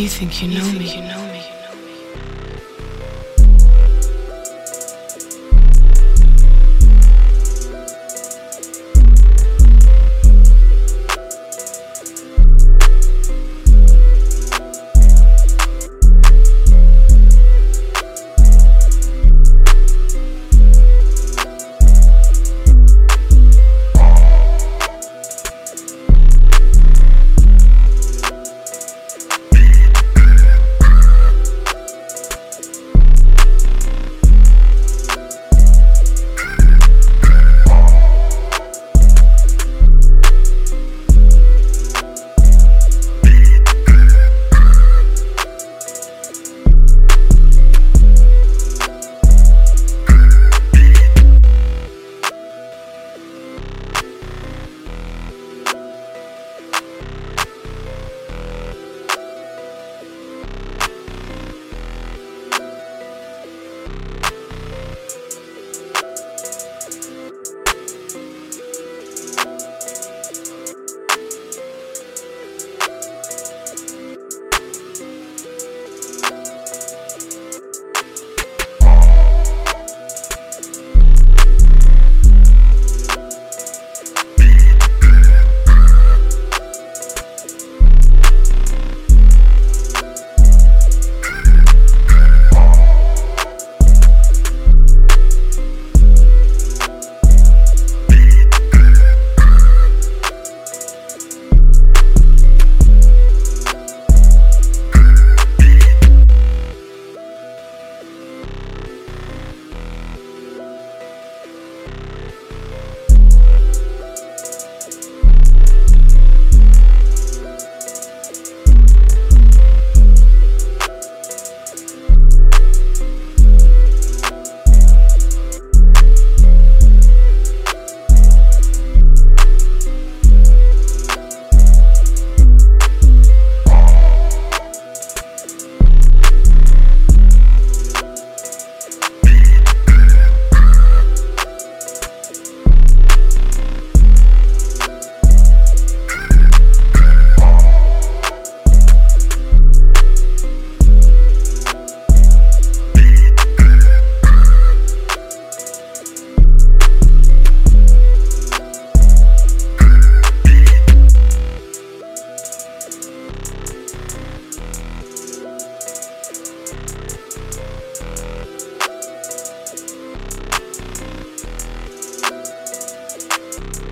You think you know me. Peace.